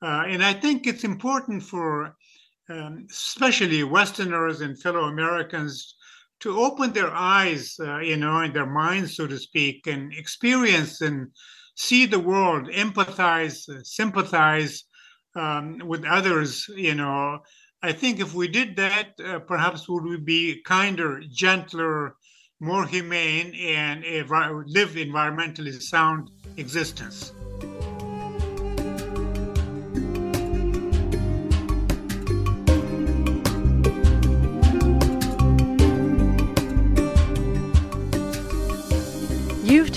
Uh, and I think it's important for um, especially Westerners and fellow Americans to open their eyes, uh, you know, and their minds, so to speak, and experience and see the world, empathize, uh, sympathize um, with others, you know. I think if we did that, uh, perhaps would we be kinder, gentler, more humane, and live environmentally sound existence.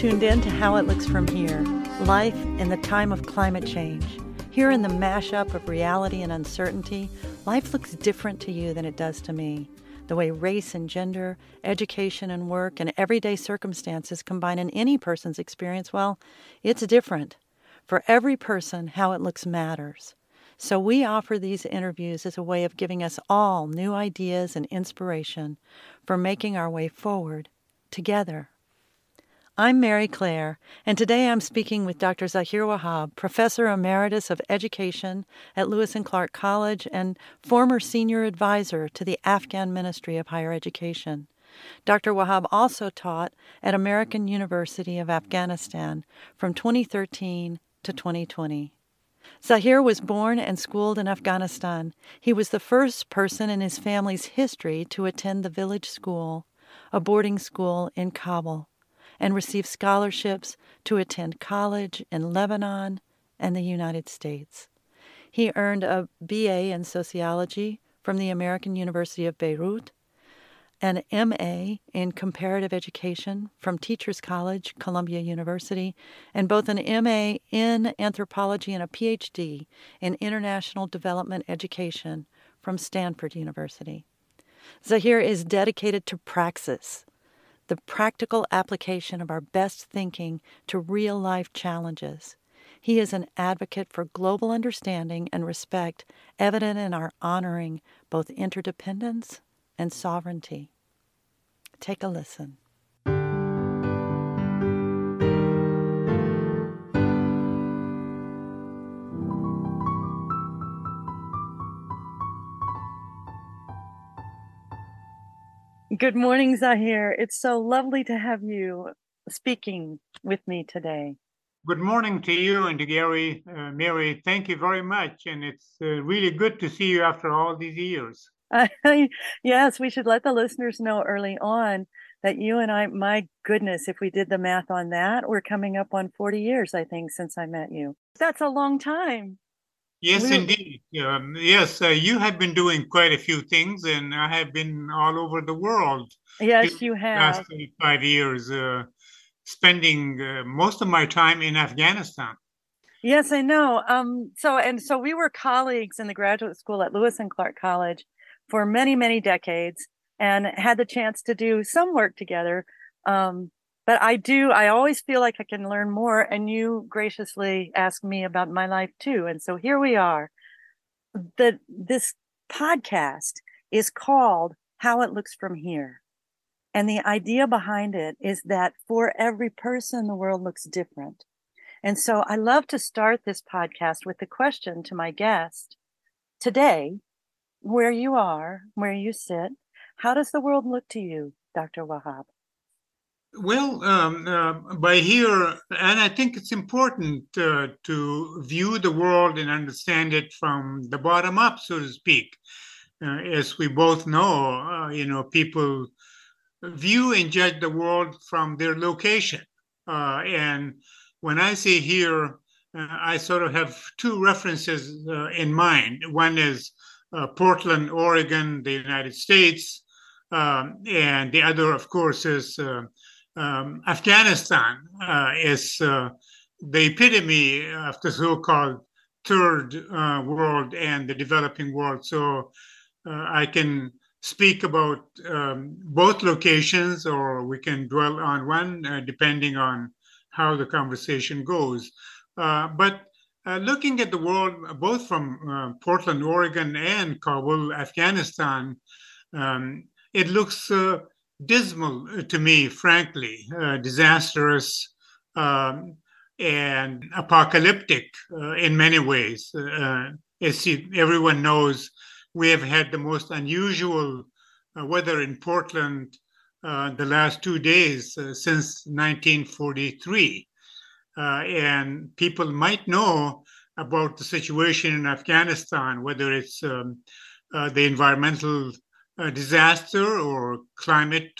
Tuned in to How It Looks From Here Life in the Time of Climate Change. Here in the mashup of reality and uncertainty, life looks different to you than it does to me. The way race and gender, education and work, and everyday circumstances combine in any person's experience, well, it's different. For every person, how it looks matters. So we offer these interviews as a way of giving us all new ideas and inspiration for making our way forward together. I'm Mary Claire, and today I'm speaking with Dr. Zaher Wahab, Professor Emeritus of Education at Lewis and Clark College and former Senior Advisor to the Afghan Ministry of Higher Education. Dr. Wahab also taught at American University of Afghanistan from 2013 to 2020. Zaher was born and schooled in Afghanistan. He was the first person in his family's history to attend the village school, a boarding school in Kabul and received scholarships to attend college in Lebanon and the United States. He earned a BA in sociology from the American University of Beirut, an MA in comparative education from Teachers College, Columbia University, and both an MA in anthropology and a PhD in international development education from Stanford University. Zaher is dedicated to praxis, the practical application of our best thinking to real life challenges. He is an advocate for global understanding and respect, evident in our honoring both interdependence and sovereignty. Take a listen. Good morning, Zaher. It's so lovely to have you speaking with me today. Good morning to you and to Gary. Uh, Mary, thank you very much. And it's uh, really good to see you after all these years. Yes, we should let the listeners know early on that you and I, my goodness, if we did the math on that, we're coming up on 40 years, I think, since I met you. That's a long time. Yes, indeed. Um, yes, uh, you have been doing quite a few things, and I have been all over the world. Yes, you have. Last five years, uh, spending uh, most of my time in Afghanistan. Yes, I know. Um, so, and so we were colleagues in the graduate school at Lewis and Clark College for many, many decades, and had the chance to do some work together. Um, but I do, I always feel like I can learn more. And you graciously asked me about my life too. And so here we are. The, this podcast is called How It Looks From Here. And the idea behind it is that for every person, the world looks different. And so I love to start this podcast with the question to my guest today, where you are, where you sit, how does the world look to you, Dr. Wahab? Well, um, uh, by here, and I think it's important uh, to view the world and understand it from the bottom up, so to speak. Uh, as we both know, uh, you know, people view and judge the world from their location. Uh, and when I say here, uh, I sort of have two references in mind. One is Portland, Oregon, the United States, um, and the other, of course, is um, Afghanistan uh, is uh, the epitome of the so-called third uh, world and the developing world. So uh, I can speak about um, both locations, or we can dwell on one, uh, depending on how the conversation goes. Uh, but looking at the world, both from Portland, Oregon, and Kabul, Afghanistan, um, it looks dismal to me, frankly, uh, disastrous. Um, and apocalyptic uh, in many ways. Uh, as everyone knows, we have had the most unusual uh, weather in Portland uh, the last two days since 1943. Uh, and people might know about the situation in Afghanistan, whether it's um, the environmental disaster or climate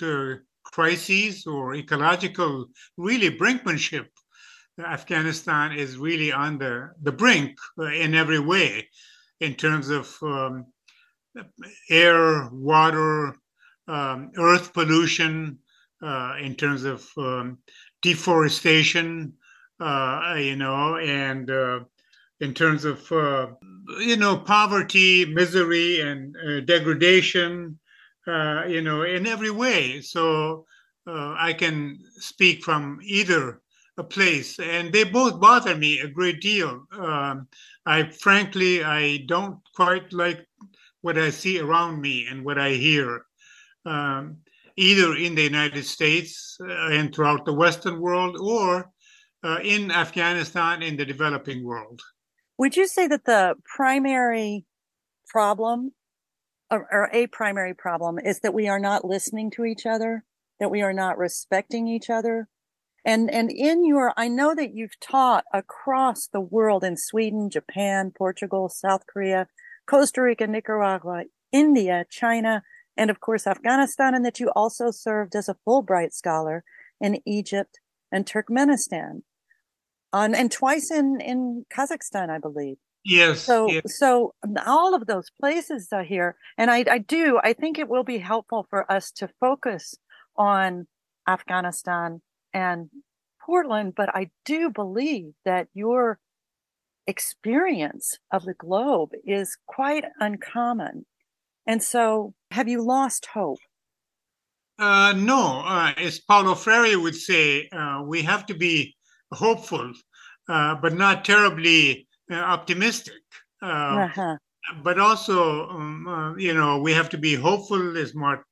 crises or ecological really brinkmanship. Afghanistan is really on the, the brink uh, in every way in terms of um, air, water, um, earth pollution, uh, in terms of um, deforestation, uh, you know, and uh, in terms of, uh, you know, poverty, misery, and uh, degradation, you know, in every way. So I can speak from either a place, and they both bother me a great deal. Um, I frankly, I don't quite like what I see around me and what I hear, um, either in the United States uh, and throughout the Western world, or uh, in Afghanistan in the developing world. Would you say that the primary problem, or, or a primary problem, is that we are not listening to each other, that we are not respecting each other? And, and in your, I know that you've taught across the world in Sweden, Japan, Portugal, South Korea, Costa Rica, Nicaragua, India, China, and of course Afghanistan, and that you also served as a Fulbright scholar in Egypt and Turkmenistan, on, and twice in, in Kazakhstan, I believe. Yes. So, yes. so all of those places are here, and I, I do. I think it will be helpful for us to focus on Afghanistan and Portland, but I do believe that your experience of the globe is quite uncommon. And so, have you lost hope? Uh, no, uh, as Paulo Freire would say, uh, we have to be hopeful, uh, but not terribly uh, optimistic. Uh, uh-huh. But also, um, you know, we have to be hopeful, as Mark,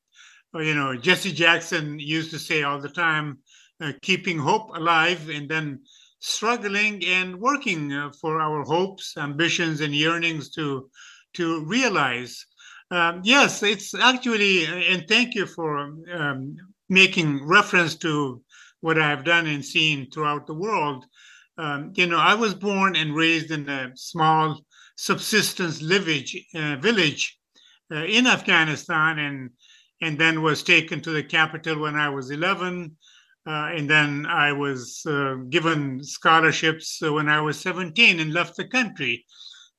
you know, Jesse Jackson used to say all the time uh, keeping hope alive and then struggling and working uh, for our hopes, ambitions, and yearnings to to realize. Um, yes, it's actually, uh, and thank you for um, making reference to what I've done and seen throughout the world. Um, you know, I was born and raised in a small subsistence village, uh, village uh, in Afghanistan, and and then was taken to the capital when I was 11 uh, and then I was uh, given scholarships uh, when I was 17 and left the country.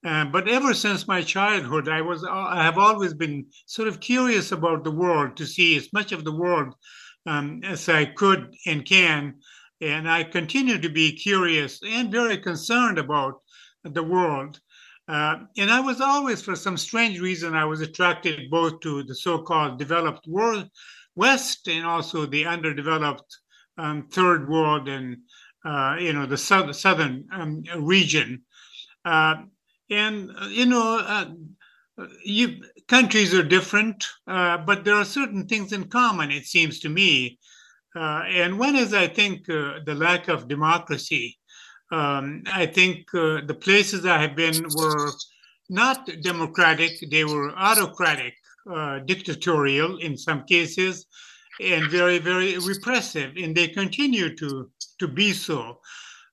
Uh, but ever since my childhood, I was I have always been sort of curious about the world to see as much of the world um, as I could and can, and I continue to be curious and very concerned about the world. Uh, and I was always, for some strange reason, I was attracted both to the so-called developed world, West, and also the underdeveloped um, third world and uh, you know the south, southern um, region, uh, and uh, you know uh, you, countries are different, uh, but there are certain things in common. It seems to me, and one is I think the lack of democracy. Um, I think the places I have been were not democratic; they were autocratic, dictatorial in some cases and very, very repressive, and they continue to, to be so.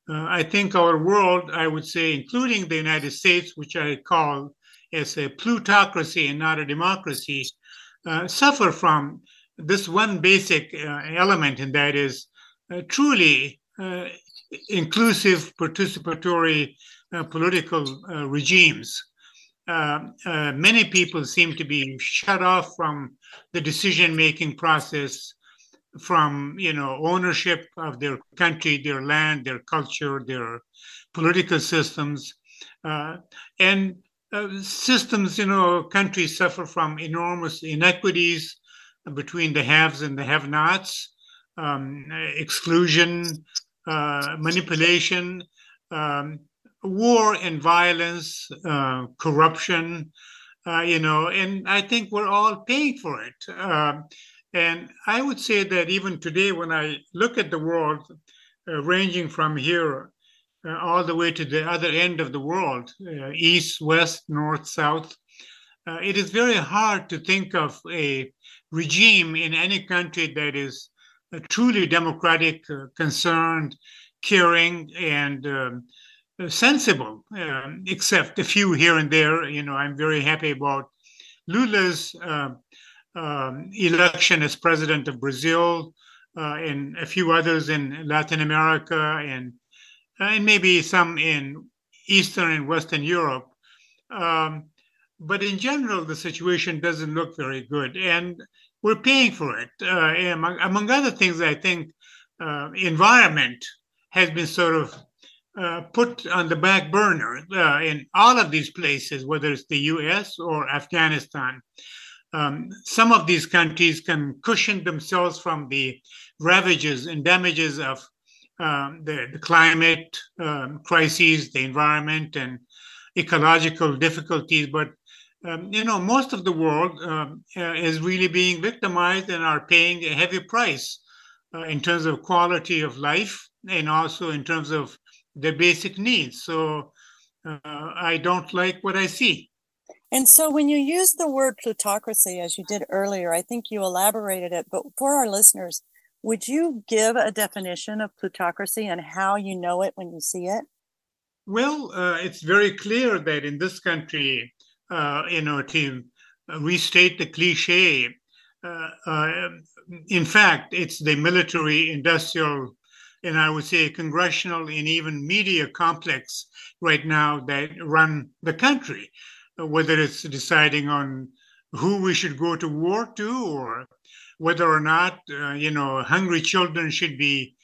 Uh, I think our world, I would say, including the United States, which I call as a plutocracy and not a democracy, uh, suffer from this one basic uh, element, and that is uh, truly uh, inclusive, participatory uh, political regimes. many people seem to be shut off from the decision making process from you know ownership of their country their land their culture their political systems uh, and uh, systems you know countries suffer from enormous inequities between the haves and the have nots um, exclusion uh, manipulation um, war and violence uh, corruption uh, you know, and I think we're all paying for it. Uh, and I would say that even today, when I look at the world, uh, ranging from here all the way to the other end of the world, uh, east, west, north, south. Uh, it is very hard to think of a regime in any country that is truly democratic, concerned, caring, and um, sensible, um, except a few here and there. You know, I'm very happy about Lula's uh, um, election as president of Brazil uh, and a few others in Latin America and and maybe some in Eastern and Western Europe. Um, but in general, the situation doesn't look very good, and we're paying for it. Uh, among, among, other things, I think uh, environment has been sort of uh, put on the back burner uh, in all of these places, whether it's the US or Afghanistan. Um, some of these countries can cushion themselves from the ravages and damages of um, the, the, climate um, crises, the environment, and ecological difficulties. But um, you know, most of the world um, uh, is really being victimized and are paying a heavy price uh, in terms of quality of life and also in terms of their basic needs. So uh, I don't like what I see. And so when you use the word plutocracy, as you did earlier, I think you elaborated it, but for our listeners, would you give a definition of plutocracy and how you know it when you see it? Well, uh, it's very clear that in this country, uh, you know, to restate the cliche, uh, uh in fact, it's the military industrial and I would say congressional and even media complex right now that run the country, whether it's deciding on who we should go to war to or whether or not uh, you know hungry children should be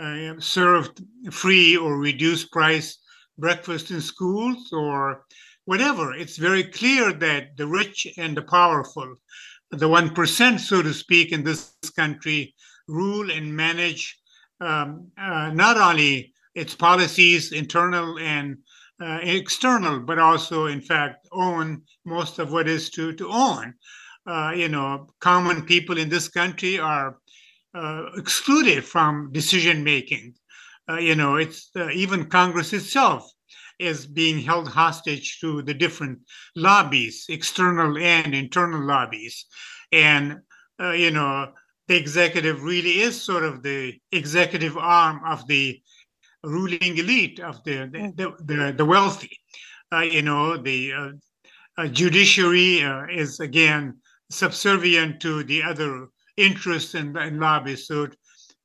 uh, served free or reduced price breakfast in schools or whatever. It's very clear that the rich and the powerful, the one percent, so to speak, in this country, rule and manage um, uh, not only its policies, internal and uh, external, but also, in fact, own most of what is to to own uh, you know, common people in this country are uh, excluded from decision making. Uh, you know, it's uh, even Congress itself is being held hostage to the different lobbies, external and internal lobbies, and uh, you know, the executive really is sort of the executive arm of the ruling elite of the the, the, the wealthy. Uh, you know, the judiciary is again subservient to the other interests and, and lobbies. So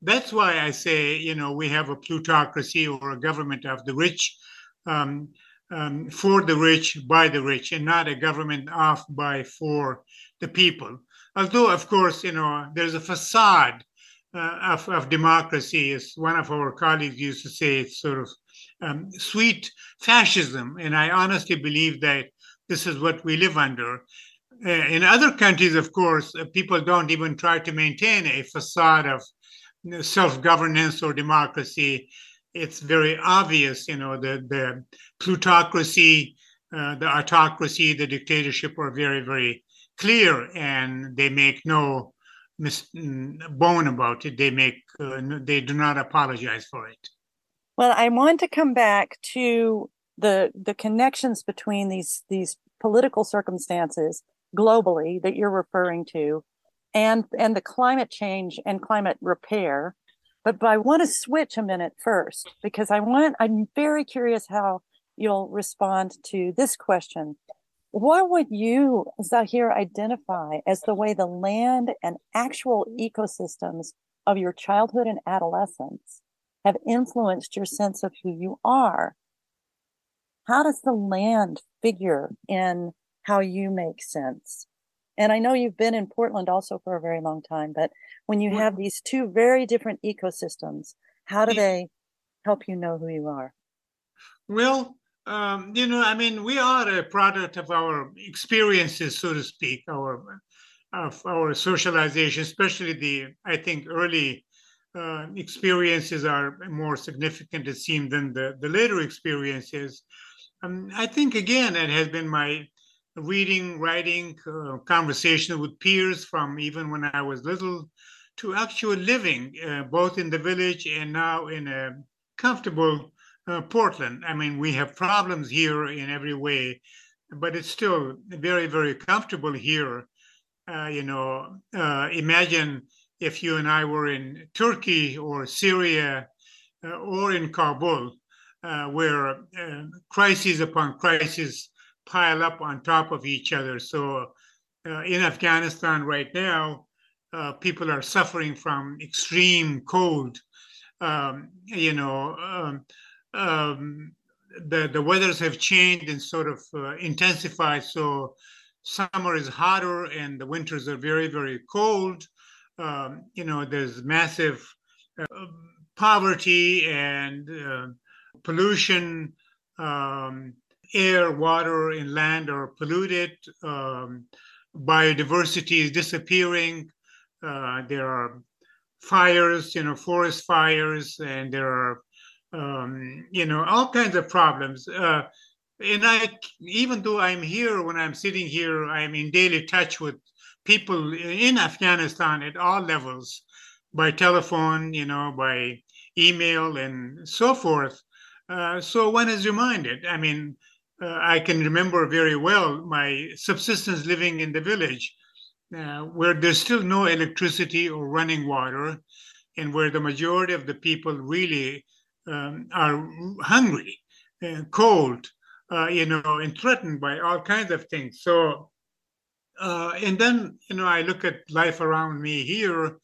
that's why I say, you know, we have a plutocracy or a government of the rich, um, um, for the rich, by the rich, and not a government of, by, for the people. Although, of course, you know, there's a facade uh, of, of democracy, as one of our colleagues used to say, it's sort of um, sweet fascism. And I honestly believe that this is what we live under. Uh, in other countries, of course, uh, people don't even try to maintain a facade of self governance or democracy. It's very obvious, you know, the, the plutocracy, uh, the autocracy, the dictatorship are very, very clear and they make no mis- mm, bone about it. They make, uh, they do not apologize for it. Well, I want to come back to the the connections between these these political circumstances globally that you're referring to and and the climate change and climate repair. But, but i want to switch a minute first because i want i'm very curious how you'll respond to this question. What would you zaher identify as the way the land and actual ecosystems of your childhood and adolescence have influenced your sense of who you are? How does the land figure in how you make sense. And I know you've been in Portland also for a very long time, but when you have these two very different ecosystems, how do they help you know who you are? Well, um, you know, I mean, we are a product of our experiences, so to speak, our of our socialization, especially the, I think, early uh, experiences are more significant, it seems, than the, the later experiences. Um, I think, again, it has been my reading, writing, uh, conversation with peers from even when I was little to actual living, uh, both in the village and now in a comfortable uh, Portland. I mean, we have problems here in every way, but it's still very, very comfortable here. Uh, you know, uh, imagine if you and I were in Turkey or Syria uh, or in Kabul, where crises upon crises pile up on top of each other. So, in Afghanistan right now, people are suffering from extreme cold. Um, you know, um, um, the the weathers have changed and sort of uh, intensified. So summer is hotter and the winters are very very cold. Um, you know, there's massive uh, poverty and uh, pollution. Um, air, water, and land are polluted. Um, biodiversity is disappearing. Uh, there are fires, you know, forest fires, and there are um, you know, all kinds of problems. Uh, and I, even though I'm here, when I'm sitting here, I'm in daily touch with people in Afghanistan at all levels, by telephone, you know, by email, and so forth. Uh, so one is reminded. I mean, uh, I can remember very well my subsistence living in the village, uh, where there's still no electricity or running water, and where the majority of the people really um, are hungry and cold, uh, you know, and threatened by all kinds of things. So, uh, and then, you know, I look at life around me here,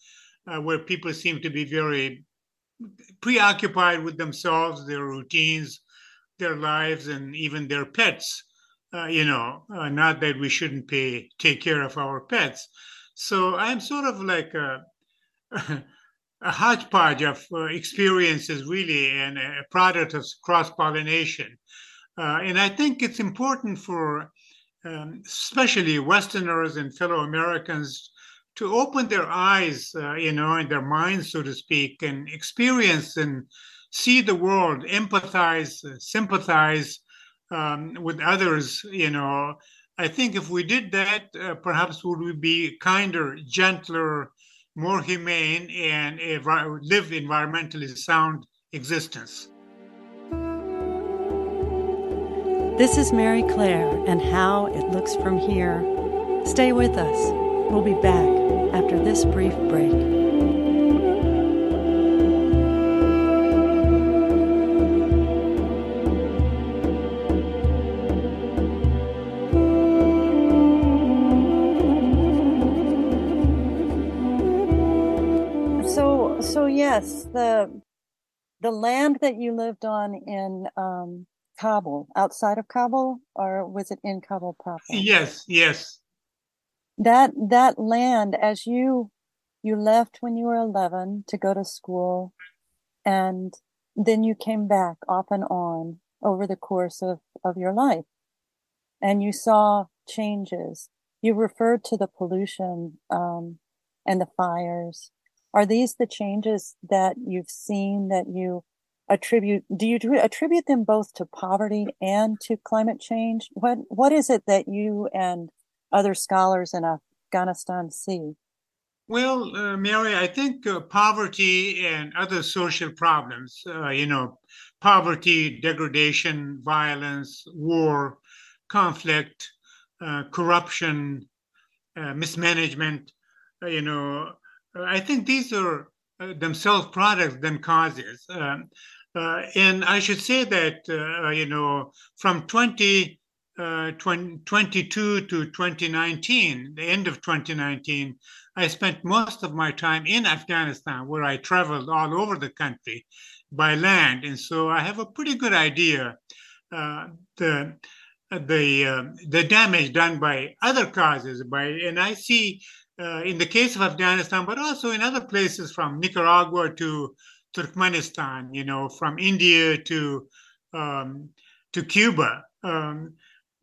uh, where people seem to be very preoccupied with themselves, their routines, their lives, and even their pets. Uh, you know, uh, not that we shouldn't pay take care of our pets. So I'm sort of like a a hodgepodge of uh, experiences, really, and a product of cross pollination. Uh, and I think it's important for um, especially Westerners and fellow Americans to open their eyes, uh, you know, and their minds, so to speak, and experience and see the world, empathize, sympathize um, with others, you know. I think if we did that, uh, perhaps would we be kinder, gentler, more humane and live environmentally sound existence. This is Mary Claire and how it looks from here. Stay with us. We'll be back after this brief break. Yes, the the land that you lived on in um, Kabul, outside of Kabul, or was it in Kabul proper? Yes, yes. That that land, as you you left when you were eleven to go to school, and then you came back off and on over the course of of your life, and you saw changes. You referred to the pollution um, and the fires are these the changes that you've seen that you attribute? Do you attribute them both to poverty and to climate change? What What is it that you and other scholars in Afghanistan see? Well, uh, Mary, I think uh, poverty and other social problems, uh, you know, poverty, degradation, violence, war, conflict, uh, corruption, uh, mismanagement, uh, you know, I think these are uh, themselves products than causes. Um, uh, and I should say that, uh, you know, from 20, 2022 to 2019, the end of 2019, I spent most of my time in Afghanistan, where I traveled all over the country by land. And so I have a pretty good idea uh, the the uh, the damage done by other causes by and I see uh, in the case of Afghanistan, but also in other places from Nicaragua to Turkmenistan, you know, from India to um, to Cuba. Um,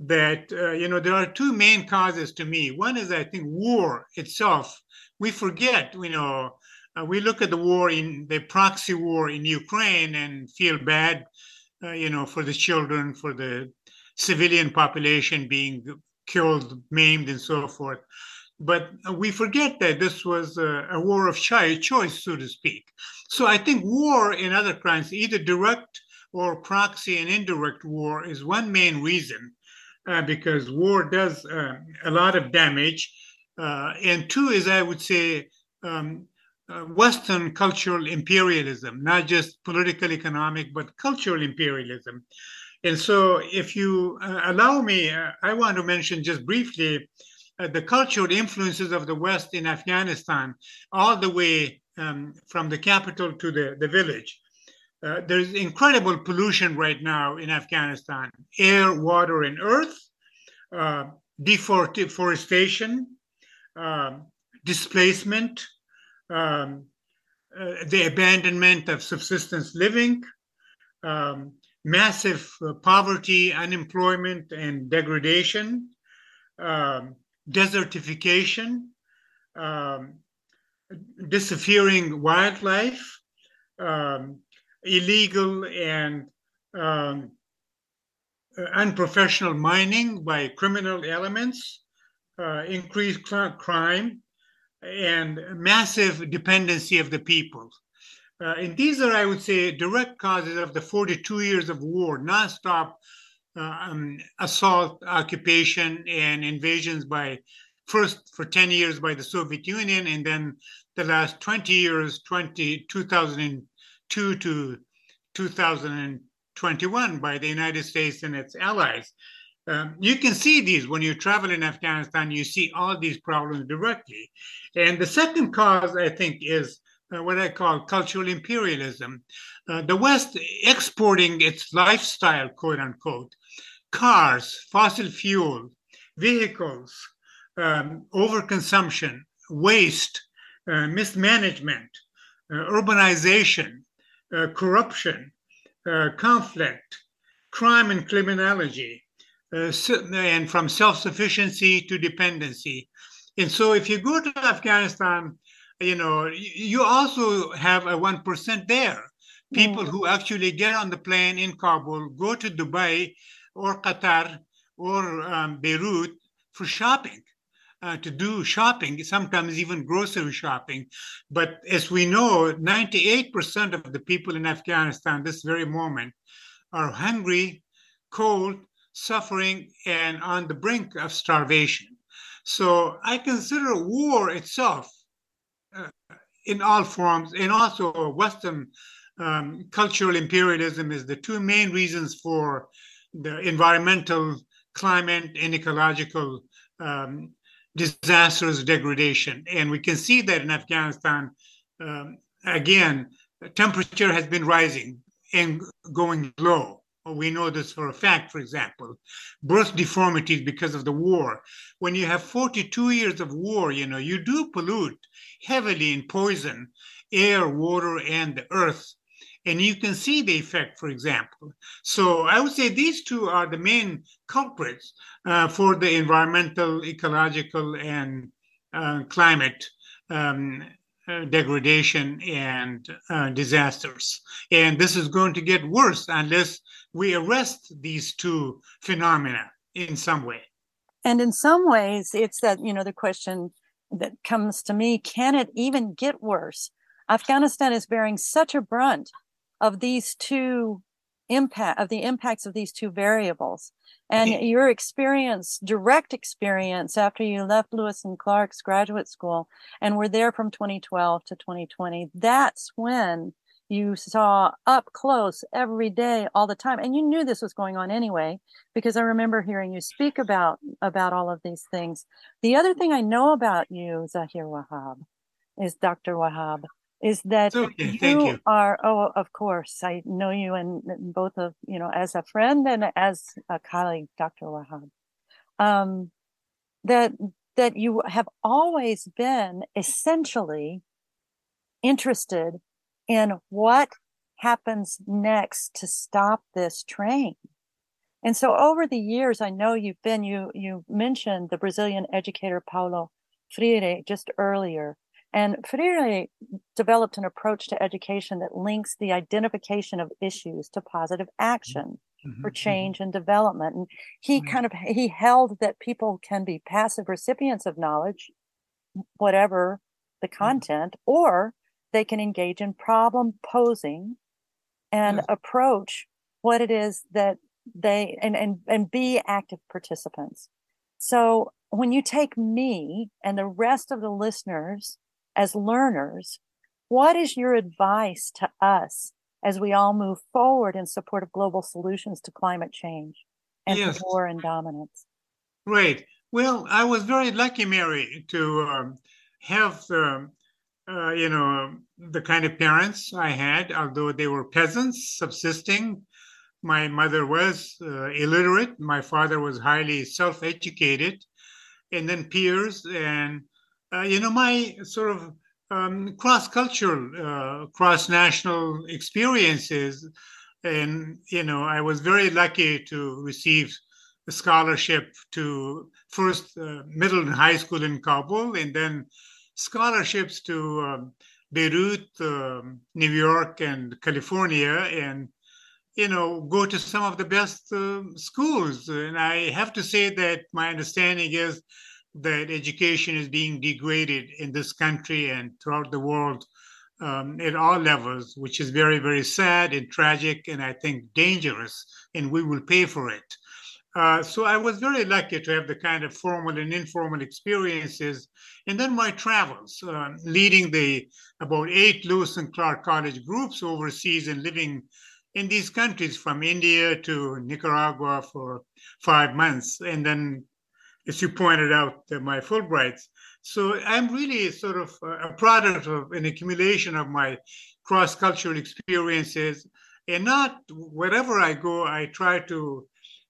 that uh, you know there are two main causes to me. One is I think war itself. We forget, you know, uh, we look at the war in the proxy war in Ukraine and feel bad, uh, you know, for the children, for the civilian population being killed, maimed, and so forth. But we forget that this was a, a war of choice, so to speak. So I think war and other crimes, either direct or proxy and indirect war is one main reason, uh, because war does uh, a lot of damage. Uh, and two is, I would say, um, uh, Western cultural imperialism, not just political, economic, but cultural imperialism. And so, if you uh, allow me, uh, I want to mention just briefly the cultural influences of the West in Afghanistan, all the way um, from the capital to the, the village. Uh, there's incredible pollution right now in Afghanistan air, water, and earth, uh, deforestation, uh, displacement, um, uh, the abandonment of subsistence living, um, massive uh, poverty, unemployment, and degradation, um, desertification, um, disappearing wildlife, um, illegal and um, uh, unprofessional mining by criminal elements, uh, increased crime, and massive dependency of the people. Uh, and these are, I would say, direct causes of the 42 years of war, nonstop um, assault, occupation, and invasions by first for 10 years by the Soviet Union, and then the last 20 years, 20, 2002 to 2021 by the United States and its allies. Um, you can see these when you travel in Afghanistan, you see all these problems directly. And the second cause, I think, is uh, what I call cultural imperialism. Uh, the West exporting its lifestyle, quote unquote, cars, fossil fuel, vehicles, um, overconsumption, waste, uh, mismanagement, uh, urbanization, uh, corruption, uh, conflict, crime and criminology, uh, and from self sufficiency to dependency. And so, if you go to Afghanistan, you know, you also have a 1% there. People mm. who actually get on the plane in Kabul, go to Dubai or Qatar or um, Beirut for shopping. Uh, to do shopping, sometimes even grocery shopping. But as we know, 98% of the people in Afghanistan this very moment are hungry, cold, suffering, and on the brink of starvation. So I consider war itself, in all forms, and also Western um, cultural imperialism, is the two main reasons for the environmental, climate, and ecological um, disastrous degradation. And we can see that in Afghanistan, um, again, temperature has been rising and going low. We know this for a fact, for example. Birth deformities because of the war. When you have 42 years of war, you know, you do pollute heavily in poison air, water, and the earth. And you can see the effect, for example. So I would say these two are the main culprits uh, for the environmental, ecological, and uh, climate um, degradation and uh, disasters. And this is going to get worse unless we arrest these two phenomena in some way. And in some ways, it's that, you know, the question that comes to me can it even get worse? Afghanistan is bearing such a brunt of these two impact of the impacts of these two variables. And your experience direct experience after you left lewis and clark's graduate school and were there from 2012 to 2020 that's when you saw up close every day all the time. And you knew this was going on anyway because i remember hearing you speak about about all of these things. The other thing i know about you zaher wahab is dr wahab is that okay, you, you, are oh of course i know you and both of you know as a friend and as a colleague dr wahab. Um, that that you have always been essentially interested in what happens next to stop this train. And so over the years i know you've been you you mentioned the brazilian educator paulo freire just earlier and Freire developed an approach to education that links the identification of issues to positive action mm-hmm, for mm-hmm. change mm-hmm. and development. And he mm-hmm. kind of he held that people can be passive recipients of knowledge, whatever the mm-hmm. content, or they can engage in problem posing and yes. approach what it is that they and and and be active participants. So when you take me and the rest of the listeners as learners, what is your advice to us as we all move forward in support of global solutions to climate change and yes. war and dominance? Right. Well, I was very lucky, Mary, to um, have um, uh, you know the kind of parents I had, although they were peasants subsisting. My mother was uh, illiterate. My father was highly self-educated, and then peers, and uh, you know my sort of um, cross-cultural, uh, cross-national experiences, and you know I was very lucky to receive a scholarship to first uh, middle and high school in Kabul, and then scholarships to um, Beirut, um, New York, and California, and you know go to some of the best uh, schools. And I have to say that my understanding is that education is being degraded in this country and throughout the world um, at all levels, which is very, very sad and tragic, and I think dangerous. And we will pay for it. Uh, so I was very lucky to have the kind of formal and informal experiences. And then my travels, uh, leading the about eight Lewis and Clark College groups overseas and living in these countries from India to Nicaragua for five months. And then, as you pointed out, my Fulbrights. So I'm really sort of a product of an accumulation of my cross cultural experiences. And not wherever I go, I try to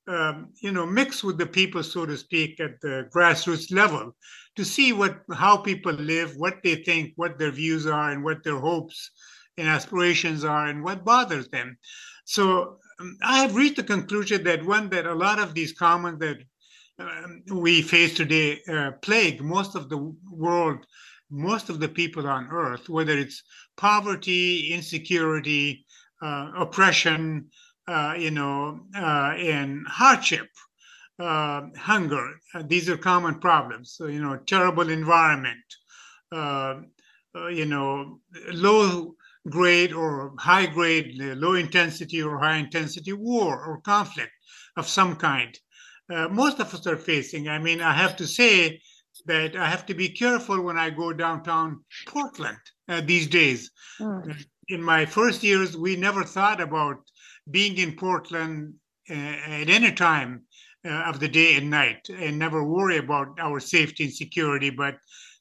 um, you know, mix with the people, so to speak, at the grassroots level to see what how people live, what they think, what their views are, and what their hopes and aspirations are, and what bothers them. So um, I have reached the conclusion that one that a lot of these comments that um, we face today plague most of the world, most of the people on Earth, whether it's poverty, insecurity, uh, oppression, uh, you know, uh, in hardship, uh, hunger. Uh, these are common problems. So, you know, terrible environment, you know, low grade or high grade, low intensity or high intensity war or conflict of some kind. Most of us are facing. I mean, I have to say that I have to be careful when I go downtown Portland these days. Mm. In my first years, we never thought about being in Portland uh, at any time uh, of the day and night and never worry about our safety and security. But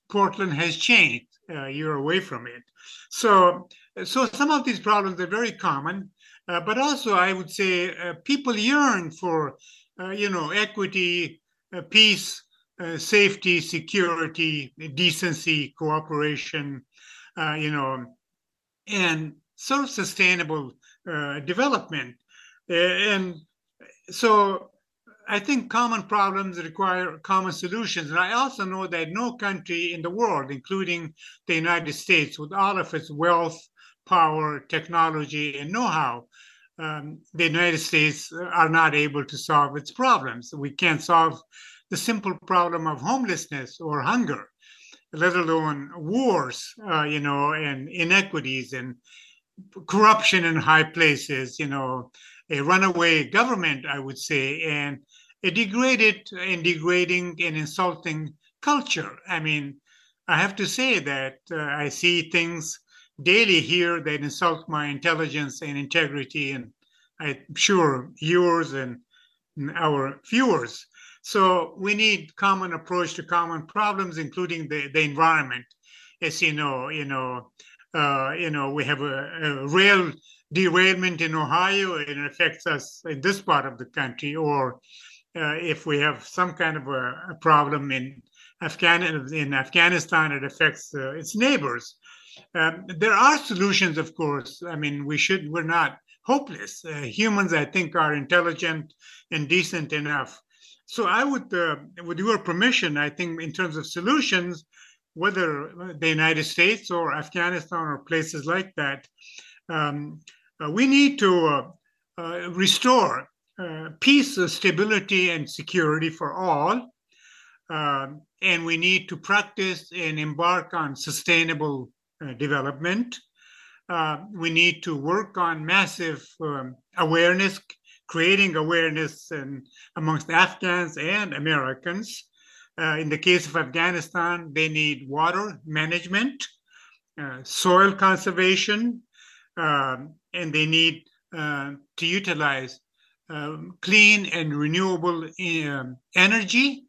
Portland has changed. Uh, you're away from it. So, so some of these problems are very common. Uh, but also, I would say uh, people yearn for, uh, you know, equity, peace, safety, security, decency, cooperation, you know, and sort of sustainable uh, development. Uh, and so I think common problems require common solutions. And I also know that no country in the world, including the United States, with all of its wealth, power, technology, and know how, um, the United States are not able to solve its problems. We can't solve the simple problem of homelessness or hunger, let alone wars, uh, you know, and inequities and corruption in high places, you know, a runaway government, I would say, and a degraded and degrading and insulting culture. I mean, I have to say that uh, I see things daily here that insult my intelligence and integrity, and I'm sure yours and our viewers. So we need common approach to common problems, including the, the environment. As you know, you know, uh, you know, we have a, a, rail derailment in Ohio and it affects us in this part of the country, or uh, if we have some kind of a, a problem in, Afghan- in Afghanistan, it affects uh, its neighbors. Um, there are solutions, of course. I mean, we should, we're not hopeless. Uh, humans, I think, are intelligent and decent enough. So I would, uh, with your permission, I think in terms of solutions, whether the United States or Afghanistan or places like that, um, uh, we need to uh, uh, restore uh, peace, stability, and security for all. Um, and we need to practice and embark on sustainable development. Uh, we need to work on massive um, awareness, creating awareness and amongst Afghans and Americans. Uh, in the case of Afghanistan, they need water management, uh, soil conservation, um, and they need uh, to utilize um, clean and renewable um, energy.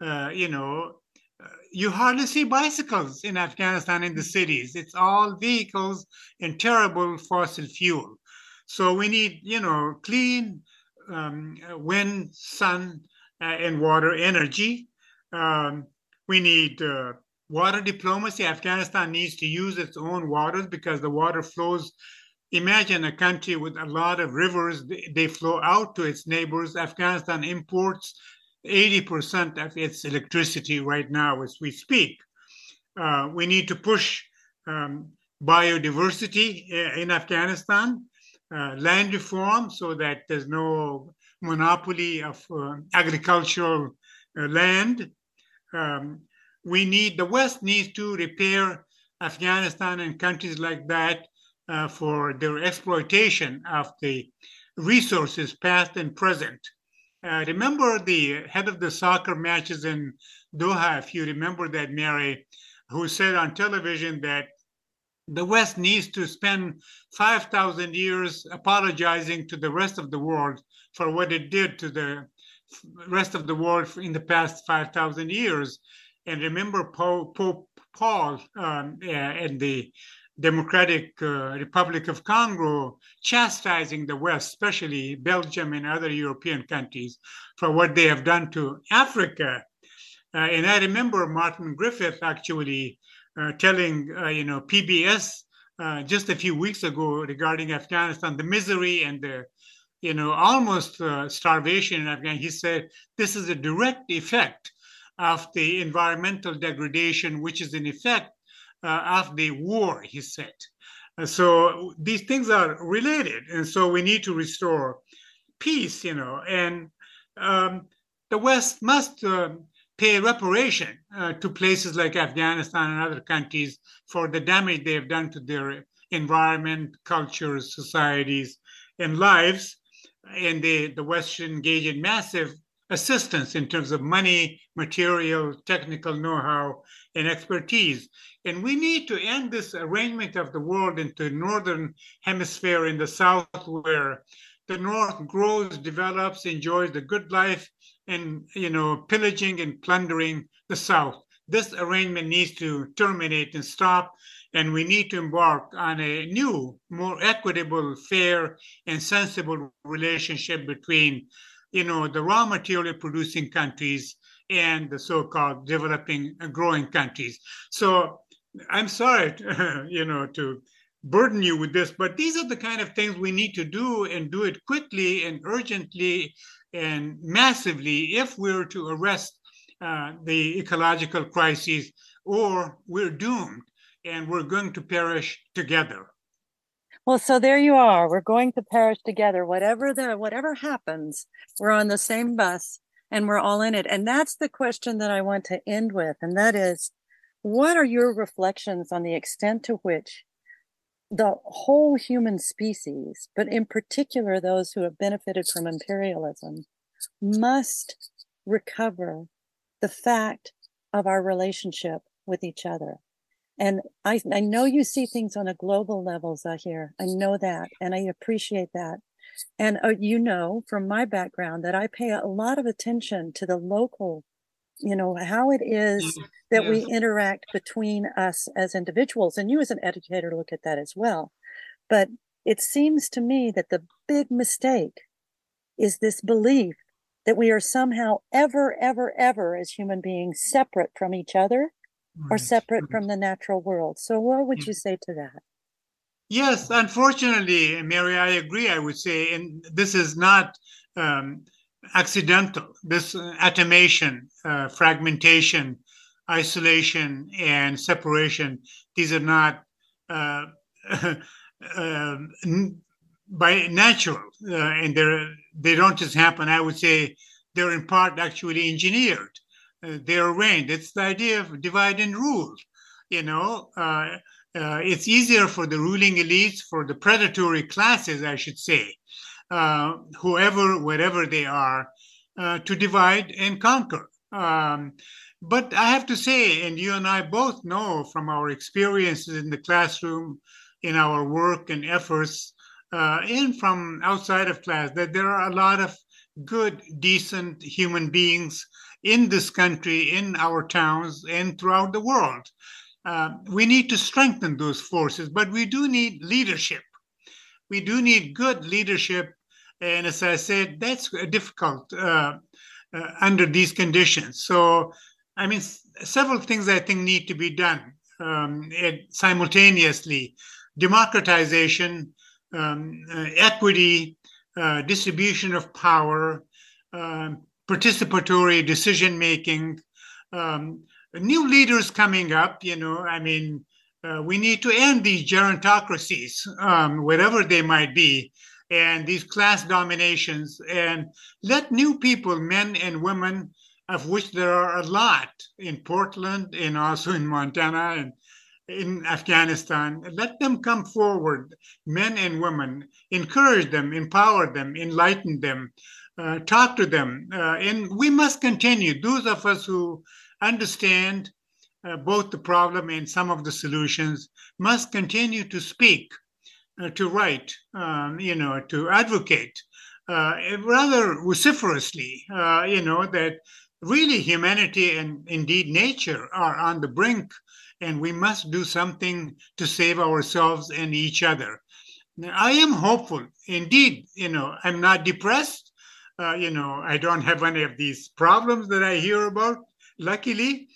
Uh, you know, uh, you hardly see bicycles in Afghanistan in the cities. It's all vehicles and terrible fossil fuel. So we need, you know, clean um, wind, sun, uh, and water energy. Um, we need uh, water diplomacy. Afghanistan needs to use its own waters because the water flows imagine a country with a lot of rivers, they flow out to its neighbors. Afghanistan imports 80% of its electricity right now as we speak. Uh, we need to push um, biodiversity uh, in Afghanistan, uh, land reform so that there's no monopoly of uh, agricultural uh, land. Um, we need, the West needs to repair Afghanistan and countries like that uh, for their exploitation of the resources, past and present. Uh, remember the head of the soccer matches in Doha, if you remember that, Mary, who said on television that the West needs to spend 5,000 years apologizing to the rest of the world for what it did to the rest of the world in the past 5,000 years. And remember Pope, Pope Paul um, and the Democratic uh, Republic of Congo chastising the West, especially Belgium and other European countries, for what they have done to Africa. Uh, and I remember Martin Griffith actually uh, telling, uh, you know, PBS uh, just a few weeks ago regarding Afghanistan, the misery and the, you know, almost uh, starvation in Afghanistan. He said this is a direct effect of the environmental degradation, which is in effect of the war, he said. Uh, so these things are related. And so we need to restore peace, you know, and um, the West must uh, pay reparation uh, to places like Afghanistan and other countries for the damage they have done to their environment, cultures, societies, and lives. And they, the West should engage in massive assistance in terms of money, material, technical know how, and expertise. And we need to end this arrangement of the world into northern hemisphere in the south, where the north grows, develops, enjoys the good life, and you know, pillaging and plundering the south. This arrangement needs to terminate and stop, and we need to embark on a new, more equitable, fair, and sensible relationship between you know, the raw material producing countries and the so-called developing and growing countries. So I'm sorry, to, you know, to burden you with this, but these are the kind of things we need to do and do it quickly and urgently and massively if we're to arrest uh, the ecological crises, or we're doomed and we're going to perish together. Well, so there you are. We're going to perish together. Whatever the whatever happens, we're on the same bus and we're all in it. And that's the question that I want to end with. And that is, what are your reflections on the extent to which the whole human species, but in particular those who have benefited from imperialism, must recover the fact of our relationship with each other? And I, I know you see things on a global level, Zaher. I know that, and I appreciate that. And uh, you know from my background that I pay a lot of attention to the local, you know, how it is mm-hmm. that yes. we interact between us as individuals. And you, as an educator, look at that as well. But it seems to me that the big mistake is this belief that we are somehow ever, ever, ever as human beings separate from each other or separate from the natural world. So, what would you say to that? Yes, unfortunately, Mary, I agree. I would say, and this is not um, accidental. This atomation, uh, fragmentation, isolation, and separation, these are not uh, uh, by natural, uh, and they're they don't just happen. I would say they're in part actually engineered uh, they're arranged. It's the idea of divide and rule. You know, uh, it's easier for the ruling elites, for the predatory classes, I should say, uh, whoever, wherever they are, uh, to divide and conquer. Um, but I have to say, and you and I both know from our experiences in the classroom, in our work and efforts, uh, and from outside of class, that there are a lot of good, decent human beings in this country, in our towns, and throughout the world. Uh, we need to strengthen those forces, but we do need leadership. We do need good leadership. And as I said, that's difficult uh, uh, under these conditions. So, I mean, several things I think need to be done um, simultaneously democratization, um, uh, equity, uh, distribution of power, um, participatory decision making, um, new leaders coming up. You know, I mean, uh, we need to end these gerontocracies, um, wherever they might be, and these class dominations, and let new people, men and women, of which there are a lot in Portland and also in Montana and in Afghanistan. Let them come forward, men and women, encourage them, empower them, enlighten them, uh, talk to them. Uh, and we must continue, those of us who understand uh, both the problem and some of the solutions must continue to speak, uh, to write, um, you know, to advocate uh, rather vociferously, uh, you know, that really humanity and indeed nature are on the brink and we must do something to save ourselves and each other. Now, I am hopeful. Indeed, you know, I'm not depressed. Uh, you know, I don't have any of these problems that I hear about, luckily.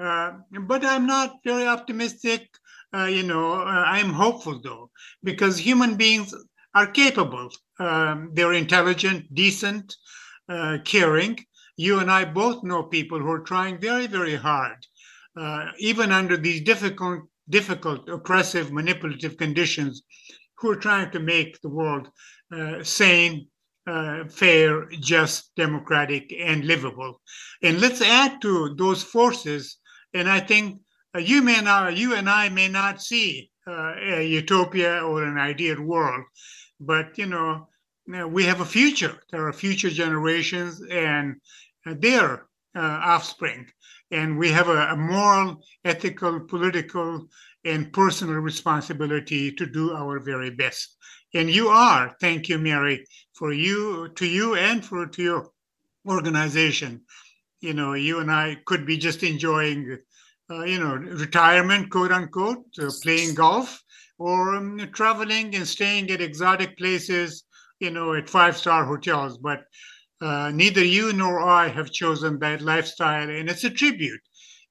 Uh, but I'm not very optimistic. Uh, you know, uh, I'm hopeful though, because human beings are capable. Um, they're intelligent, decent, uh, caring. You and I both know people who are trying very, very hard uh, even under these difficult, difficult, oppressive, manipulative conditions, who are trying to make the world uh, sane, uh, fair, just, democratic, and livable. And let's add to those forces. And I think uh, you may not, you and I may not see uh, a utopia or an ideal world, but you know, we have a future. There are future generations and their uh, offspring and we have a, a, moral, ethical, political, and personal responsibility to do our very best. And you are. Thank you, Mary, for you, to you, and for to your organization. You know, you and I could be just enjoying, uh, you know, retirement, quote unquote, uh, playing golf, or um, traveling and staying at exotic places, you know, at five star hotels. But uh, neither you nor I have chosen that lifestyle, and it's a tribute.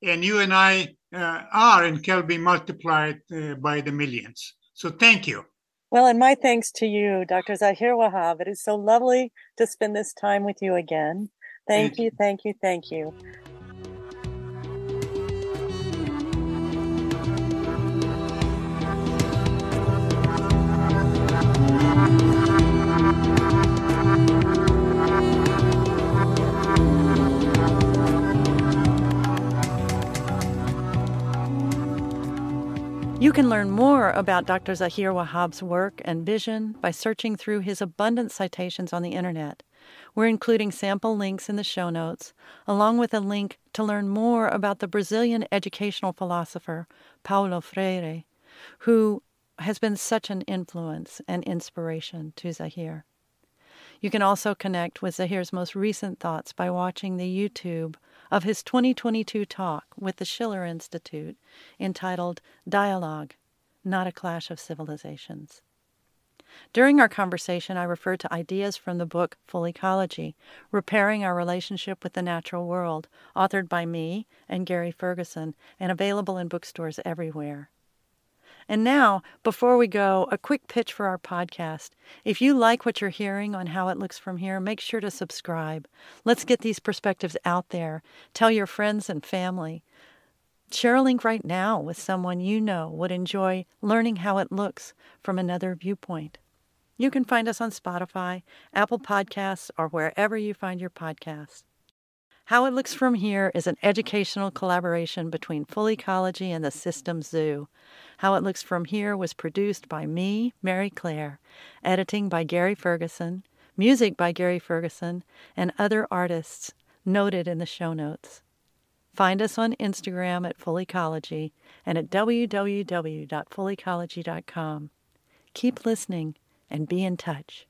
And you and I uh, are and can be multiplied uh, by the millions. So thank you. Well, and my thanks to you, Dr. Zaher Wahab. It is so lovely to spend this time with you again. Thank, you, thank you, thank you. You can learn more about Dr. Zaher Wahab's work and vision by searching through his abundant citations on the internet. We're including sample links in the show notes, along with a link to learn more about the Brazilian educational philosopher Paulo Freire, who has been such an influence and inspiration to Zaher. You can also connect with Zaher's most recent thoughts by watching the YouTube of his 2022 talk with the Schiller Institute entitled Dialogue Not a Clash of Civilizations. During our conversation, I referred to ideas from the book Full Ecology Repairing Our Relationship with the Natural World, authored by me and Gary Ferguson, and available in bookstores everywhere. And now, before we go, a quick pitch for our podcast. If you like what you're hearing on How It Looks From Here, make sure to subscribe. Let's get these perspectives out there. Tell your friends and family. Share a link right now with someone you know would enjoy learning how it looks from another viewpoint. You can find us on Spotify, Apple Podcasts, or wherever you find your podcasts. How It Looks From Here is an educational collaboration between Full Ecology and the System Zoo. How It Looks From Here was produced by me, Mary Clare, editing by Gary Ferguson, music by Gary Ferguson, and other artists noted in the show notes. Find us on Instagram at FullEcology and at www.fullecology.com. Keep listening and be in touch.